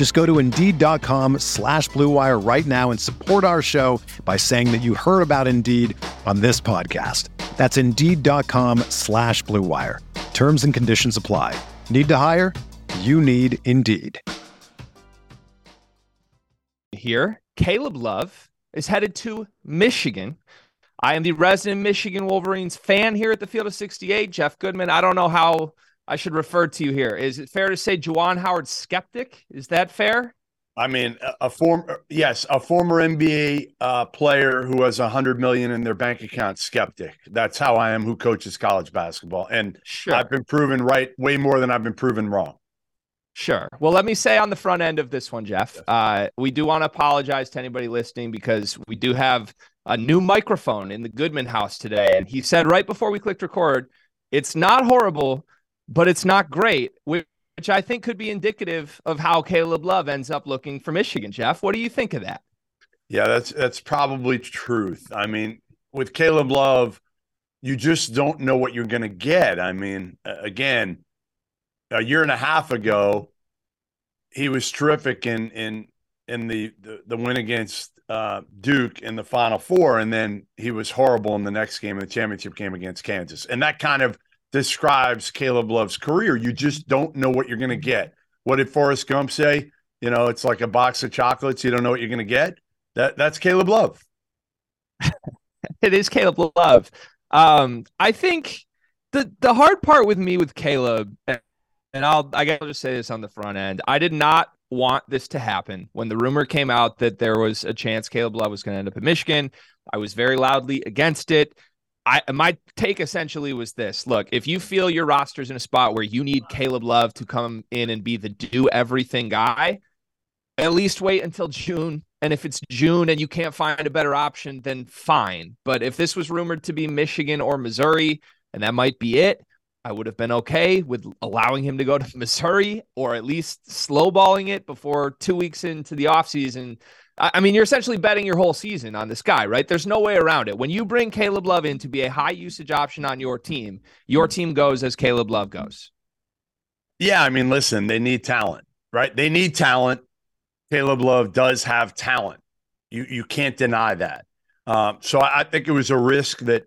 Just go to Indeed.com slash BlueWire right now and support our show by saying that you heard about Indeed on this podcast. That's Indeed.com slash BlueWire. Terms and conditions apply. Need to hire? You need Indeed. Here, Caleb Love is headed to Michigan. I am the resident Michigan Wolverines fan here at the Field of 68. Jeff Goodman, I don't know how I should refer to you here. Is it fair to say Juwan Howard skeptic? Is that fair? I mean, a, a form yes, a former NBA uh, player who has a hundred million in their bank account skeptic. That's how I am. Who coaches college basketball, and Sure. I've been proven right way more than I've been proven wrong. Sure. Well, let me say on the front end of this one, Jeff, uh, we do want to apologize to anybody listening because we do have a new microphone in the Goodman house today. And he said right before we clicked record, it's not horrible, but it's not great, which, I think could be indicative of how Caleb Love ends up looking for Michigan. Jeff, what do you think of that? Yeah, that's that's probably truth. I mean, with Caleb Love, you just don't know what you're going to get. I mean, again, a year and a half ago, he was terrific in in in the the, the win against uh, Duke in the Final Four, and then he was horrible in the next game, in the championship game against Kansas, and that kind of describes Caleb Love's career. You just don't know what you're going to get. What did Forrest Gump say? You know, it's like a box of chocolates. You don't know what you're going to get. That that's Caleb Love. it is Caleb Love. Um, I think the the hard part with me with Caleb, and I'll I guess I'll just say this on the front end. I did not want this to happen when the rumor came out that there was a chance Caleb Love was going to end up at Michigan. I was very loudly against it. I my take essentially was this: look, if you feel your roster's in a spot where you need Caleb Love to come in and be the do everything guy, at least wait until June. And if it's June and you can't find a better option, then fine. But if this was rumored to be Michigan or Missouri, and that might be it, I would have been okay with allowing him to go to Missouri or at least slowballing it before two weeks into the offseason. I mean, you're essentially betting your whole season on this guy, right? There's no way around it. When you bring Caleb Love in to be a high usage option on your team, your team goes as Caleb Love goes. Yeah, I mean, listen, they need talent, right? They need talent. Caleb Love does have talent. You you can't deny that. Um, so I, I think it was a risk that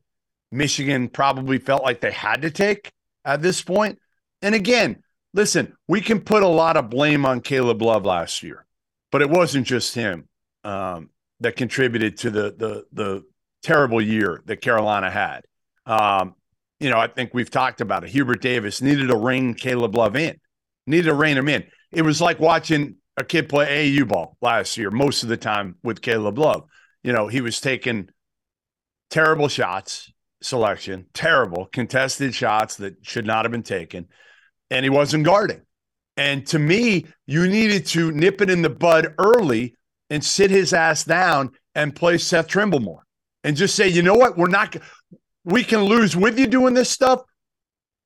Michigan probably felt like they had to take at this point. And again, listen, we can put a lot of blame on Caleb Love last year, but it wasn't just him um, that contributed to the the the terrible year that Carolina had. Um, you know, I think we've talked about it. Hubert Davis needed to rein Caleb Love in, needed to rein him in. It was like watching a kid play AAU ball last year, most of the time with Caleb Love. You know, he was taking terrible shots, selection, terrible contested shots that should not have been taken, and he wasn't guarding. And to me, you needed to nip it in the bud early and sit his ass down and play Seth Trimble more and just say, you know what, we're not, we can lose with you doing this stuff,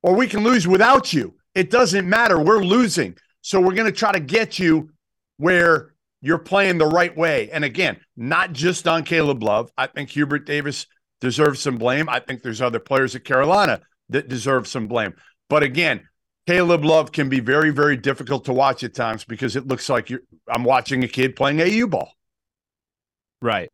or we can lose without you. It doesn't matter. We're losing. So we're going to try to get you where you're playing the right way. And again, not just on Caleb Love. I think Hubert Davis deserves some blame. I think there's other players at Carolina that deserve some blame. But again, Caleb Love can be very, very difficult to watch at times because it looks like you're, I'm watching a kid playing AU ball. Right.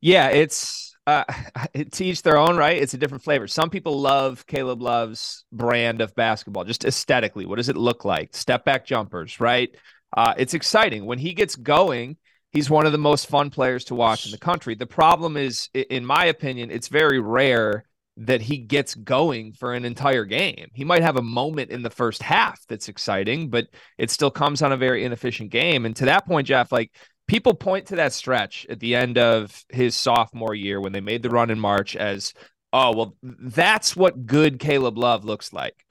Yeah, it's uh to each their own, right? It's a different flavor. Some people love Caleb Love's brand of basketball, just aesthetically. What does it look like? Step back jumpers, right? Uh, it's exciting. When he gets going, he's one of the most fun players to watch in the country. The problem is, in my opinion, it's very rare that he gets going for an entire game. He might have a moment in the first half that's exciting, but it still comes on a very inefficient game. And to that point, Jeff, like people point to that stretch at the end of his sophomore year when they made the run in March as, oh, well, that's what good Caleb Love looks like.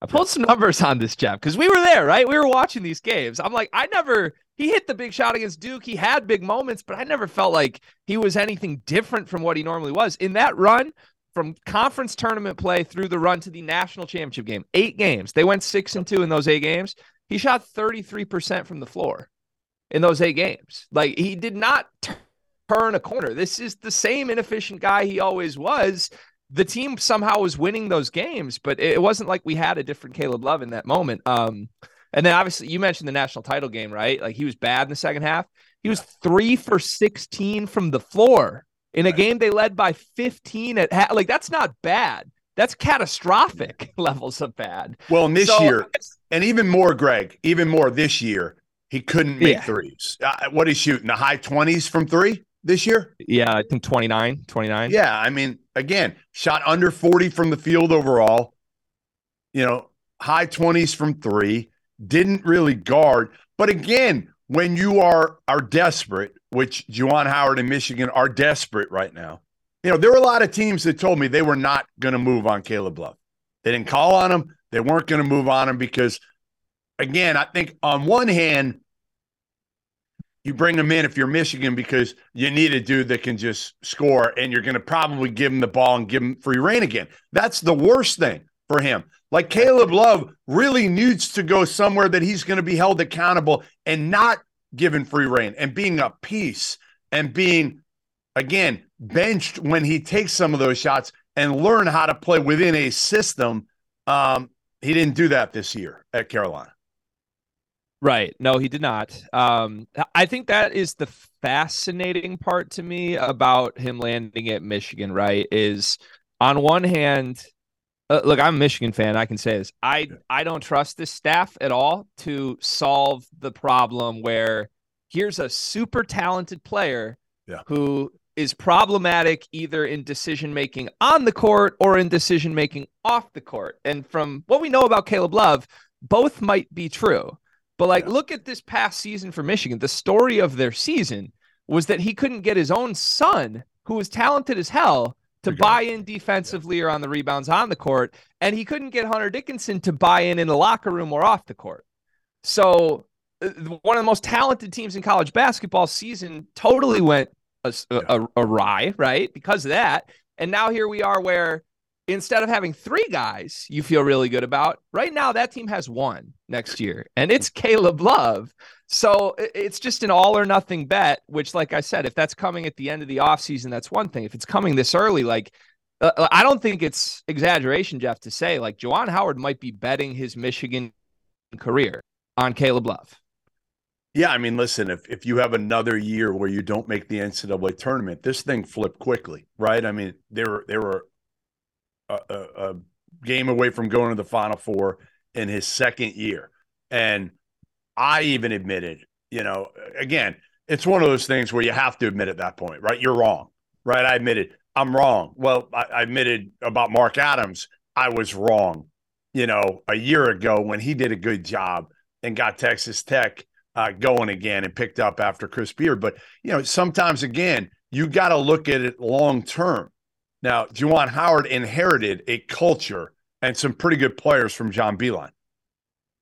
I pulled some numbers on this, Jeff, because we were there, right? We were watching these games. I'm like, I never, he hit the big shot against Duke. He had big moments, but I never felt like he was anything different from what he normally was. In that run, from conference tournament play through the run to the national championship game, eight games. They went six and two in those eight games. He shot 33% from the floor in those eight games. Like he did not turn a corner. This is the same inefficient guy he always was. The team somehow was winning those games, but it wasn't like we had a different Caleb Love in that moment. Um, and then obviously you mentioned the national title game, right? Like he was bad in the second half. He was three for 16 from the floor in a game they led by 15 at half. Like that's not bad. That's catastrophic levels of bad. Well, in this so, year, and even more, Greg, even more this year, he couldn't make yeah. threes. Uh, what is shooting the high 20s from three this year? Yeah, I think 29, 29. Yeah, I mean, again, shot under 40 from the field overall. You know, high 20s from three. Didn't really guard, but again, when you are are desperate, which Juwan Howard and Michigan are desperate right now. You know, there were a lot of teams that told me they were not going to move on Caleb Love. They didn't call on him. They weren't going to move on him because, again, I think on one hand, you bring him in if you're Michigan because you need a dude that can just score and you're going to probably give him the ball and give him free reign again. That's the worst thing for him. Like Caleb Love really needs to go somewhere that he's going to be held accountable and not given free reign and being a piece and being, again, benched when he takes some of those shots and learn how to play within a system. Um, he didn't do that this year at Carolina. Right. No, he did not. Um, I think that is the fascinating part to me about him landing at Michigan, right? Is on one hand, uh, look, I'm a Michigan fan. I can say this. I I don't trust this staff at all to solve the problem where here's a super talented player yeah. who is problematic either in decision making on the court or in decision making off the court. And from what we know about Caleb Love, both might be true. But like, yeah. look at this past season for Michigan. The story of their season was that he couldn't get his own son, who was talented as hell, to buy in defensively or on the rebounds on the court, and he couldn't get Hunter Dickinson to buy in in the locker room or off the court. So uh, one of the most talented teams in college basketball season totally went awry, right? Because of that. And now here we are where instead of having three guys you feel really good about, right now that team has one next year, and it's Caleb Love. So it's just an all or nothing bet, which, like I said, if that's coming at the end of the offseason, that's one thing. If it's coming this early, like uh, uh, I don't think it's exaggeration, Jeff, to say like Juwan Howard might be betting his Michigan career on Caleb Love. Yeah, I mean, listen, if if you have another year where you don't make the NCAA tournament, this thing flipped quickly, right? I mean, there were they were a, a, game away from going to the Final Four in his second year, and I even admitted, you know, again, it's one of those things where you have to admit at that point, right? You're wrong, right? I admitted I'm wrong. Well, I, I admitted about Mark Adams, I was wrong, you know, a year ago when he did a good job and got Texas Tech uh, going again and picked up after Chris Beard. But, you know, sometimes again, you got to look at it long term. Now, Juwan Howard inherited a culture and some pretty good players from John Beilein,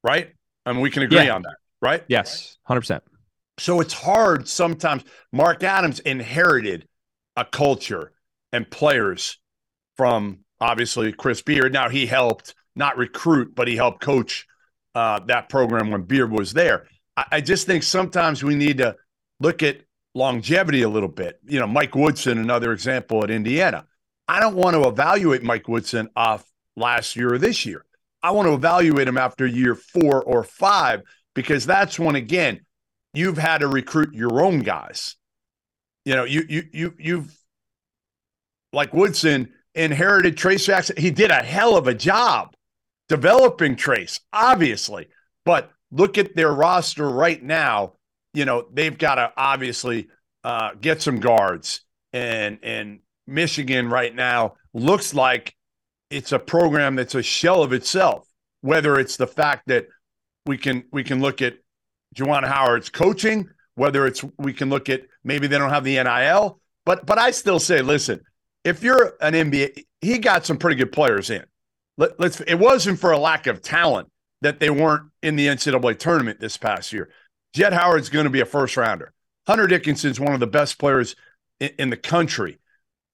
right? I mean, we can agree yeah. on that right? Yes, 100%. So it's hard sometimes. Mark Adams inherited a culture and players from obviously Chris Beard. Now he helped not recruit, but he helped coach uh, that program when Beard was there. I, I just think sometimes we need to look at longevity a little bit. You know, Mike Woodson, another example at Indiana. I don't want to evaluate Mike Woodson off last year or this year. I want to evaluate him after year four or five because that's when again you've had to recruit your own guys. You know, you you you you've like Woodson inherited Trayce Jackson. He did a hell of a job developing Trayce, obviously. But look at their roster right now. You know, they've got to obviously uh, get some guards and and Michigan right now looks like it's a program that's a shell of itself. Whether it's the fact that we can we can look at Juwan Howard's coaching, whether it's we can look at maybe they don't have the NIL, but but I still say, listen, if you're an NBA, he got some pretty good players in. Let, us It wasn't for a lack of talent that they weren't in the NCAA tournament this past year. Jett Howard's going to be a first rounder. Hunter Dickinson's one of the best players in, in the country.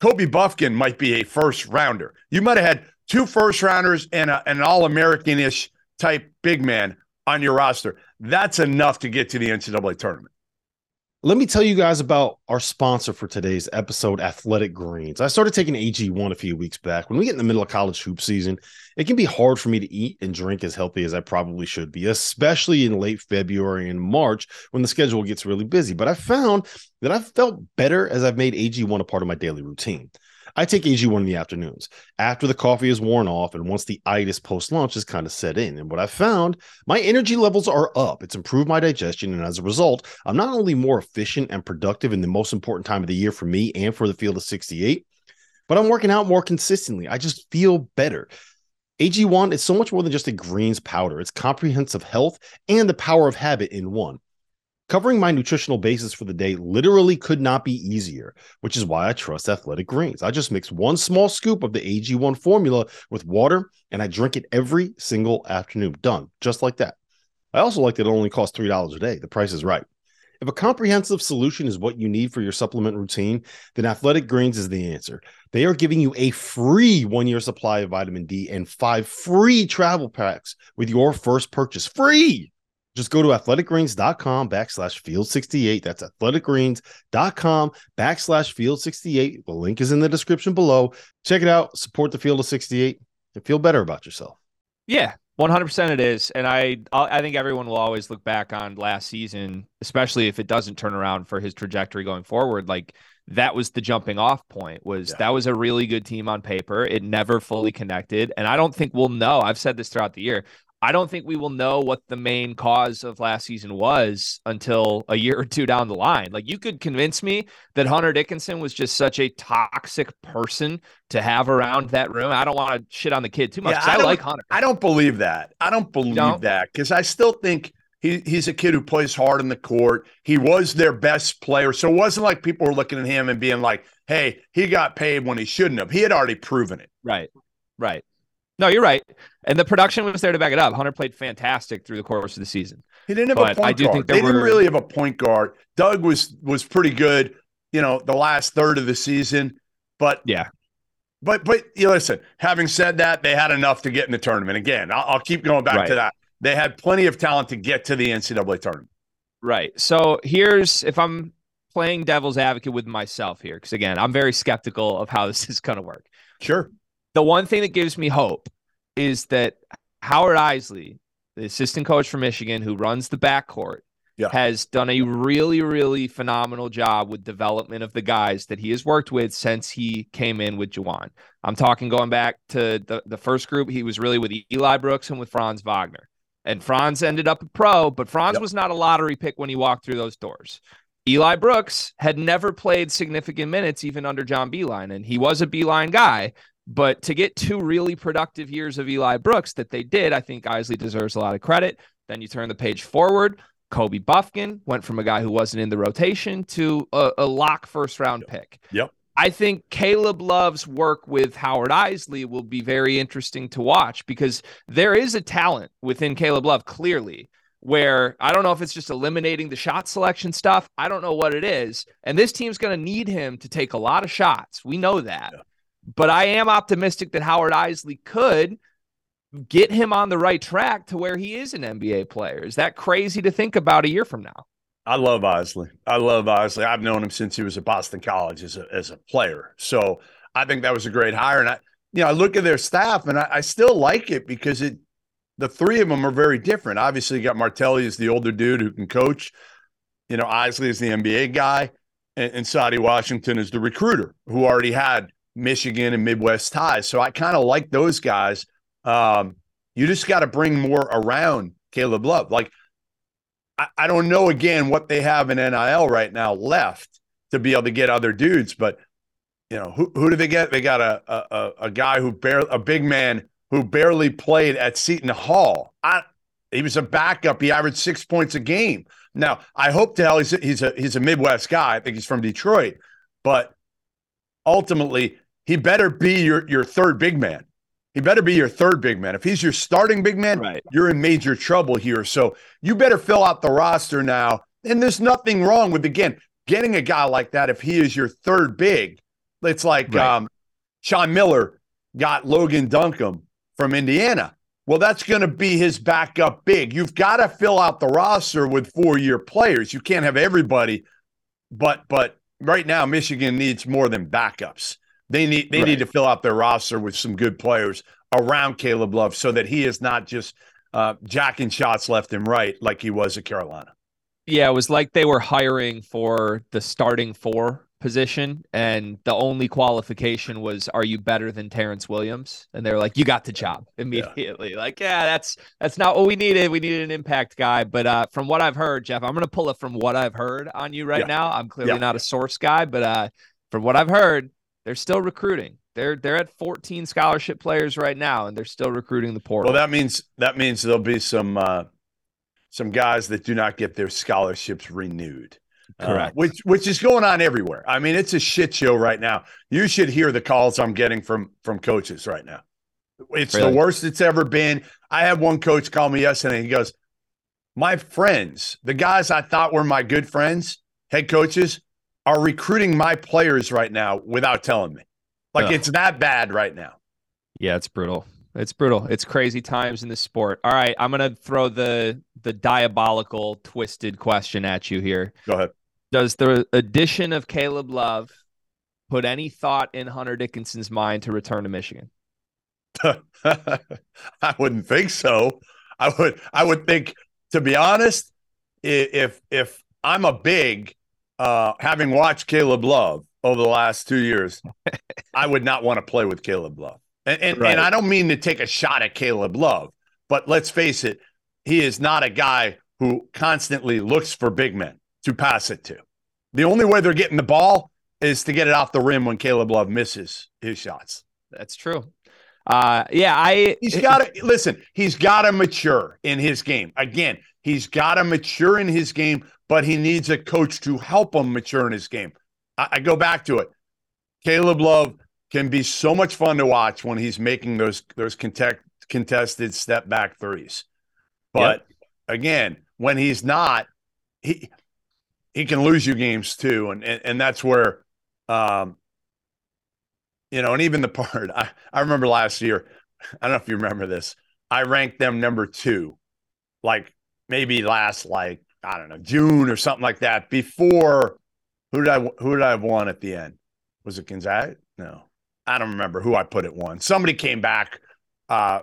Kobe Bufkin might be a first rounder. You might have had two first rounders and, a, and an all American ish type big man on your roster. That's enough to get to the NCAA tournament. Let me tell you guys about our sponsor for today's episode, Athletic Greens. I started taking AG1 a few weeks back. When we get in the middle of college hoop season, it can be hard for me to eat and drink as healthy as I probably should be, especially in late February and March when the schedule gets really busy. But I found that I've felt better as I've made AG1 a part of my daily routine. I take AG1 in the afternoons after the coffee is worn off and once the itis post lunch is kind of set in. And what I've found, my energy levels are up. It's improved my digestion. And as a result, I'm not only more efficient and productive in the most important time of the year for me and for the field of 68, but I'm working out more consistently. I just feel better. AG1 is so much more than just a greens powder. It's comprehensive health and the power of habit in one. Covering my nutritional basis for the day literally could not be easier, which is why I trust Athletic Greens. I just mix one small scoop of the AG1 formula with water and I drink it every single afternoon. Done, just like that. I also like that it only costs $3 a day. The price is right. If a comprehensive solution is what you need for your supplement routine, then Athletic Greens is the answer. They are giving you a free one year supply of vitamin D and five free travel packs with your first purchase. Free! Just go to athleticgreens.com backslash field 68. That's athleticgreens.com backslash field 68. The link is in the description below. Check it out. Support the field of 68 and feel better about yourself. Yeah, 100% it is. And I, I think everyone will always look back on last season, especially if it doesn't turn around for his trajectory going forward. Like that was the jumping off point was yeah. that was a really good team on paper. It never fully connected. And I don't think we'll know. I've said this throughout the year. I don't think we will know what the main cause of last season was until a year or two down the line. Like you could convince me that Hunter Dickinson was just such a toxic person to have around that room. I don't want to shit on the kid too much. Yeah, I, I like Hunter. I don't believe that. I don't believe don't? that because I still think he, he's a kid who plays hard in the court. He was their best player. So it wasn't like people were looking at him and being like, hey, he got paid when he shouldn't have. He had already proven it. Right. Right. No, you're right. And the production was there to back it up. Hunter played fantastic through the course of the season. He didn't have but a point I do guard. Think they were... didn't really have a point guard. Doug was was pretty good, you know, the last third of the season. But yeah. But but you know, listen, having said that, they had enough to get in the tournament. Again, I'll, I'll keep going back right. to that. They had plenty of talent to get to the NCAA tournament. Right. So here's if I'm playing devil's advocate with myself here, because again, I'm very skeptical of how this is going to work. Sure the one thing that gives me hope is that Howard Eisley, the assistant coach for Michigan who runs the backcourt, yeah. has done a really, really phenomenal job with development of the guys that he has worked with since he came in with Juwan. I'm talking going back to the, the first group, he was really with Eli Brooks and with Franz Wagner. And Franz ended up a pro, but Franz yep. was not a lottery pick when he walked through those doors. Eli Brooks had never played significant minutes even under John Beilein, and he was a Beilein guy, but to get two really productive years of Eli Brooks that they did, I think Eisley deserves a lot of credit. Then you turn the page forward. Kobe Bufkin went from a guy who wasn't in the rotation to a, a lock first round pick. Yep. I think Caleb Love's work with Howard Eisley will be very interesting to watch because there is a talent within Caleb Love, clearly, where I don't know if it's just eliminating the shot selection stuff. I don't know what it is. And this team's going to need him to take a lot of shots. We know that. Yeah. But I am optimistic that Howard Eisley could get him on the right track to where he is an NBA player. Is that crazy to think about a year from now? I love Eisley. I love Eisley. I've known him since he was at Boston College as a as a player. So I think that was a great hire. And I, you know, I look at their staff and I, I still like it because it the three of them are very different. Obviously, you got Martelli as the older dude who can coach. You know, Eisley is the NBA guy, and, and Washington is the recruiter who already had Michigan and Midwest ties. So I kind of like those guys. Um, you just got to bring more around Caleb Love. Like, I, I, don't know again what they have in NIL right now left to be able to get other dudes, but you know, who who did they get? They got a a, a guy who barely a big man who barely played at Seton Hall. I, he was a backup. He averaged six points a game. Now, I hope to hell he's he's a he's a Midwest guy. I think he's from Detroit, but ultimately he better be your your third big man. He better be your third big man. If he's your starting big man, Right. you're in major trouble here. So you better fill out the roster now. And there's nothing wrong with again getting a guy like that if he is your third big. It's like Right. um, Sean Miller got Logan Duncomb from Indiana. Well, that's going to be his backup big. You've got to fill out the roster with four-year players. You can't have everybody, but but right now Michigan needs more than backups. They need they Right. need to fill out their roster with some good players around Caleb Love so that he is not just uh, jacking shots left and right like he was at Carolina. Yeah, it was like they were hiring for the starting four position, and the only qualification was, "Are you better than Terrence Williams?" And they're like, "You got the job immediately." Like, yeah, that's that's not what we needed. We needed an impact guy. But uh, from what I've heard, Jeff, I'm going to pull it from what I've heard on you right Yeah. now. I'm clearly Yeah. not a source guy, but uh, from what I've heard, they're still recruiting. They're they're at 14 scholarship players right now, and they're still recruiting the portal. Well, that means that means there'll be some uh, some guys that do not get their scholarships renewed. Uh, Correct. which which is going on everywhere. I mean, it's a shit show right now. You should hear the calls I'm getting from from coaches right now. It's Really? the worst it's ever been. I had one coach call me yesterday. He goes, "My friends, the guys I thought were my good friends, head coaches, are recruiting my players right now without telling me. Like Ugh. it's that bad right now." Yeah, it's brutal. It's brutal. It's crazy times in the sport. All right, I'm gonna throw the the diabolical, twisted question at you here. Go ahead. Does the addition of Caleb Love put any thought in Hunter Dickinson's mind to return to Michigan? I wouldn't think so. I would I would think to be honest, if if I'm a big uh having watched Caleb Love over the last 2 years, I would not want to play with Caleb Love. And and, Right. and I don't mean to take a shot at Caleb Love, but let's face it, he is not a guy who constantly looks for big men to pass it to. The only way they're getting the ball is to get it off the rim when Caleb Love misses his shots. That's true. Uh, yeah, I He's got to listen. He's got to mature in his game. Again, he's got to mature in his game, but he needs a coach to help him mature in his game. I, I go back to it. Caleb Love can be so much fun to watch when he's making those those contest, contested step back threes. But again, when he's not, he he can lose you games too, and and, and that's where, um, you know, and even the part I I remember last year. I don't know if you remember this. I ranked them number two, like maybe last like I don't know June or something like that. Before who did I who did I have won at the end? Was it Gonzaga? No, I don't remember who I put it one. Somebody came back. Uh,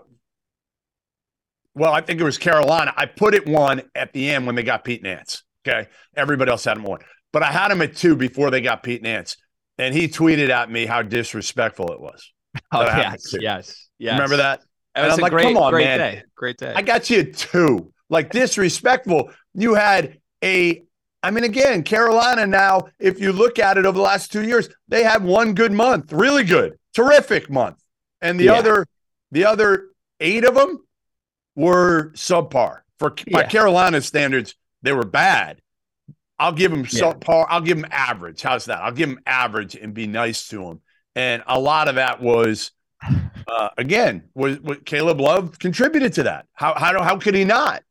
well, I think it was Carolina. I put it one at the end when they got Pete Nance. Okay, everybody else had him one, but I had him at two before they got Pete Nance, and he tweeted at me how disrespectful it was. oh, yes, yes, yes. Remember that? It And was I'm a like, great, come on, great man. day. Great day. I got you two. Like disrespectful. You had a, I mean, again, Carolina now, if you look at it over the last two years, they had one good month, really good, terrific month. And the Yeah. other, the other eight of them were subpar. For by Carolina standards, they were bad. I'll give him Yeah. subpar. I'll give him average. How's that? I'll give him average and be nice to him. And a lot of that was, uh, again, was, was Caleb Love contributed to that. How how do- how could he not?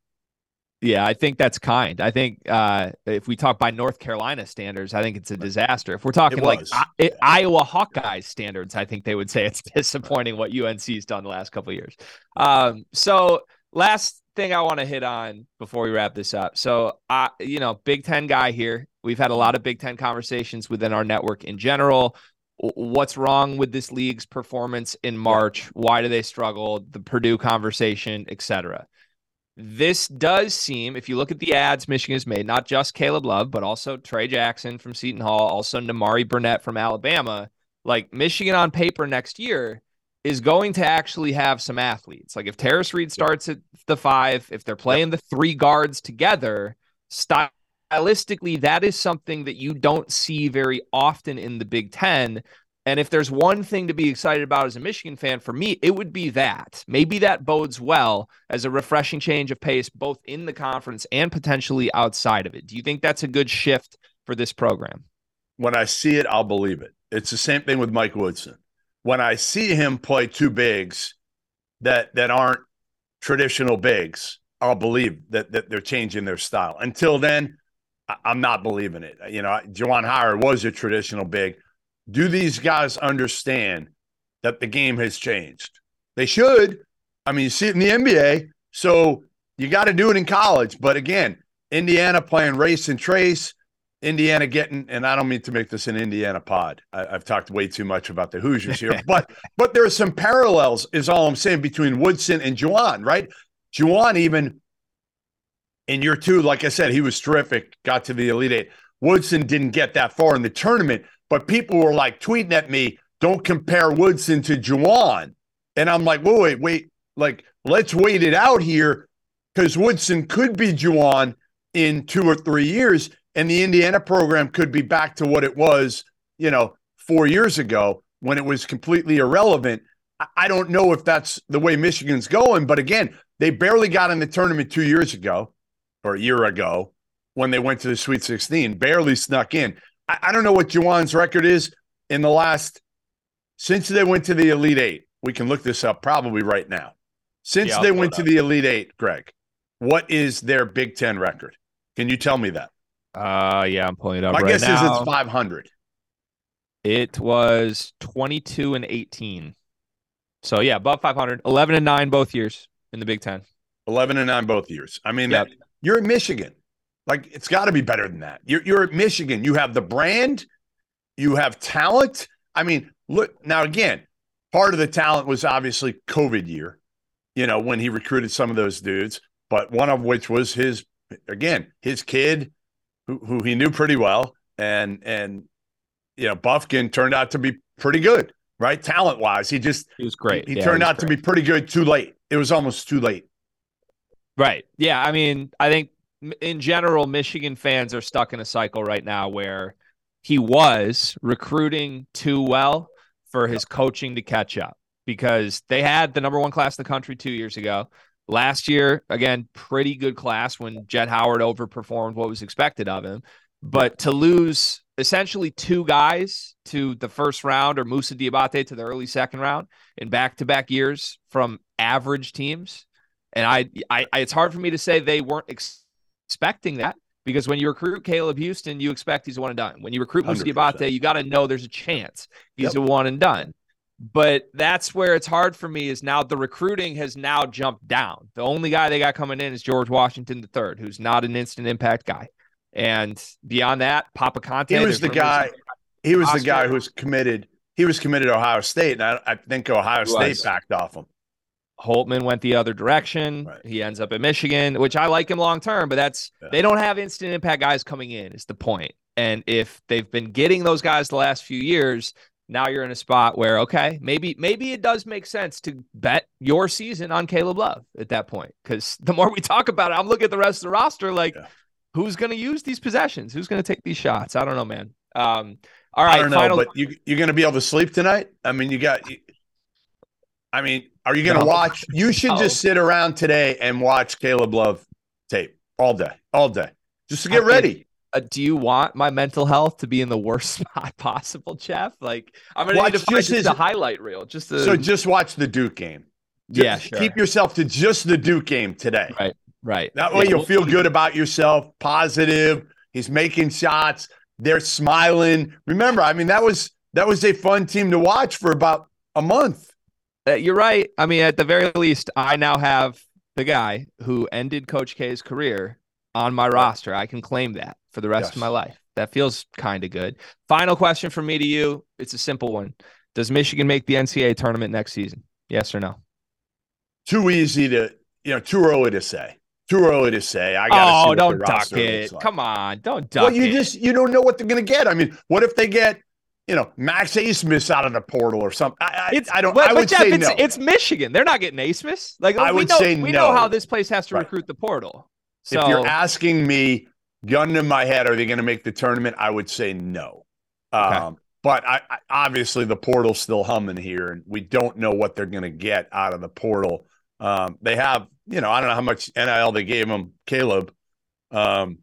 Yeah, I think that's kind. I think uh, if we talk by North Carolina standards, I think it's a disaster. If we're talking like. I- I- Iowa Hawkeyes standards, I think they would say it's disappointing what UNC's done the last couple of years. Um, so last thing I want to hit on before we wrap this up. So I, you know, Big Ten guy here. We've had a lot of Big Ten conversations within our network in general. What's wrong with this league's performance in March? Why do they struggle? The Purdue conversation, etc this does seem, if you look at the ads Michigan has made, not just Caleb Love, but also Tray Jackson from Seton Hall, also Nimari Burnett from Alabama, like Michigan on paper next year is going to actually have some athletes. Like if Tarris Reed starts at the five, if they're playing the three guards together, stylistically, that is something that you don't see very often in the Big Ten. And if there's one thing to be excited about as a Michigan fan, for me, it would be that. Maybe that bodes well as a refreshing change of pace, both in the conference and potentially outside of it. Do you think that's a good shift for this program? When I see it, I'll believe it. It's the same thing with Mike Woodson. When I see him play two bigs that that aren't traditional bigs, I'll believe that that they're changing their style. Until then, I, am not believing it. You know, Juwan Howard was a traditional big. Do these guys understand that the game has changed? They should. I mean, you see it in the NBA, so you got to do it in college. But again, Indiana playing race and Trayce, Indiana getting, and I don't mean to make this an Indiana pod. I, have talked way too much about the Hoosiers here, but but there are some parallels, is all I'm saying, between Woodson and Juwan, right? Juwan even in year two, like I said, he was terrific, got to the Elite Eight. Woodson didn't get that far in the tournament, but people were like tweeting at me, don't compare Woodson to Juwan. And I'm like, wait, wait, wait. Like, let's wait it out here because Woodson could be Juwan in two or three years, and the Indiana program could be back to what it was, you know, four years ago when it was completely irrelevant. I don't know if that's the way Michigan's going, but again, they barely got in the tournament two years ago or a year ago when they went to the Sweet 16, barely snuck in. I, I don't know what Juwan's record is in the last since they went to the Elite Eight. We can look this up probably right now. Since yeah, they went to the Elite Eight, Greg, what is their Big Ten record? Can you tell me that? Uh, yeah, I'm pulling it up. My right guess now. is it's 500. It was 22 and 18. So yeah, above 500, 11 and 9 both years in the Big 10. 11 and 9 both years. I mean, yep. that, you're at Michigan. Like it's got to be better than that. You're, you're at Michigan. You have the brand, you have talent. I mean, look now again, part of the talent was obviously COVID year, you know, when he recruited some of those dudes, but one of which was his, again, his kid who, who he knew pretty well. And, and, you know, Bufkin turned out to be pretty good, right? Talent wise. He just, he was great. He, he yeah, turned out great. to be pretty good too late. It was almost too late. Right. Yeah. I mean, I think in general, Michigan fans are stuck in a cycle right now where he was recruiting too well for his coaching to catch up because they had the number one class in the country two years ago. Last year, again, pretty good class when Jett Howard overperformed what was expected of him. But to lose essentially two guys to the first round or Moussa Diabaté to the early second round in back to back years from average teams and I, I, I it's hard for me to say they weren't ex- expecting that because when you recruit Caleb Houstan, you expect he's a one and done. When you recruit Moussa Diabaté, you got to know there's a chance he's yep. a one and done. But that's where it's hard for me is now the recruiting has now jumped down. The only guy they got coming in is George Washington III, who's not an instant impact guy. And beyond that, Papa Kante. He was the guy. He was Oscar. the guy who was committed. He was committed to Ohio State, and I, I think Ohio State backed off him. Holtman went the other direction. Right. He ends up at Michigan, which I like him long term, but that's yeah. they don't have instant impact guys coming in, is the point. And if they've been getting those guys the last few years, now you're in a spot where okay, maybe maybe it does make sense to bet your season on Caleb Love at that point. Because the more we talk about it, I'm looking at the rest of the roster like yeah. who's going to use these possessions? Who's going to take these shots? I don't know, man. Um, all right, I don't know, final... but you you're going to be able to sleep tonight. I mean, you got. I mean, are you going to no. watch? You should no. just sit around today and watch Caleb Love tape all day, all day, just to get I ready. Uh, do you want my mental health to be in the worst spot possible, Jeff? Like I'm going to need to find just, his, a highlight reel. Just to... so just watch the Duke game. Just yeah, sure. keep yourself to just the Duke game today. Right, right. That way yeah. you'll feel good about yourself. Positive. He's making shots. They're smiling. Remember, I mean that was that was a fun team to watch for about a month. Uh, you're right. I mean, at the very least, I now have the guy who ended Coach K's career on my roster. I can claim that for the rest yes. of my life. That feels kind of good. Final question from me to you. It's a simple one. Does Michigan make the NCAA tournament next season? Yes or no? Too easy to, you know, too early to say. Too early to say. I got. Oh, don't duck it. Like. Come on, don't duck. Well, you it. just you don't know what they're going to get. I mean, what if they get you know, Max Abmas out of the portal or something. I, I, I don't. But, I would Jeff, say it's, no. It's Michigan. They're not getting Abmas. Like I we would know, say we no. know how this place has to right. recruit the portal. So if you're asking me, gun in my head, are they going to make the tournament? I would say no. Okay. Um, but I, I, obviously the portal's still humming here, and we don't know what they're going to get out of the portal. Um, they have, you know, I don't know how much NIL they gave him, Caleb. Um,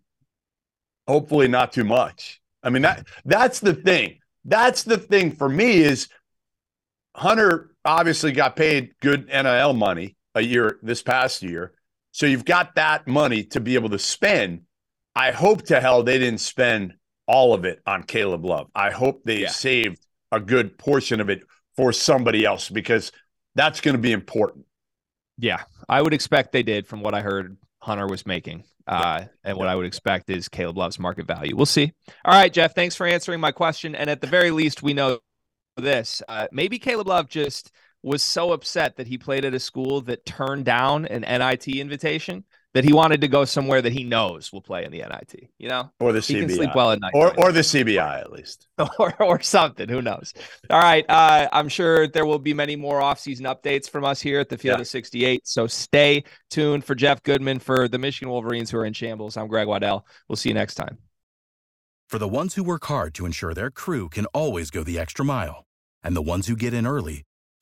hopefully not too much. I mean that that's the thing. That's the thing for me is Hunter obviously got paid good NIL money a year this past year. So you've got that money to be able to spend. I hope to hell they didn't spend all of it on Caleb Love. I hope they yeah. saved a good portion of it for somebody else because that's going to be important. Yeah, I would expect they did from what I heard Hunter was making. Uh, and what I would expect is Caleb Love's market value. We'll see. All right, Jeff, thanks for answering my question. And at the very least, we know this. Uh, maybe Caleb Love just was so upset that he played at a school that turned down an NIT invitation that he wanted to go somewhere that he knows will play in the NIT, you know, or the he CBI, can sleep well at night, or or the CBI at least, or or something. Who knows? All right, uh, I'm sure there will be many more offseason updates from us here at the Field yeah. of 68. So stay tuned for Jeff Goodman for the Michigan Wolverines who are in shambles. I'm Greg Waddell. We'll see you next time. For the ones who work hard to ensure their crew can always go the extra mile, and the ones who get in early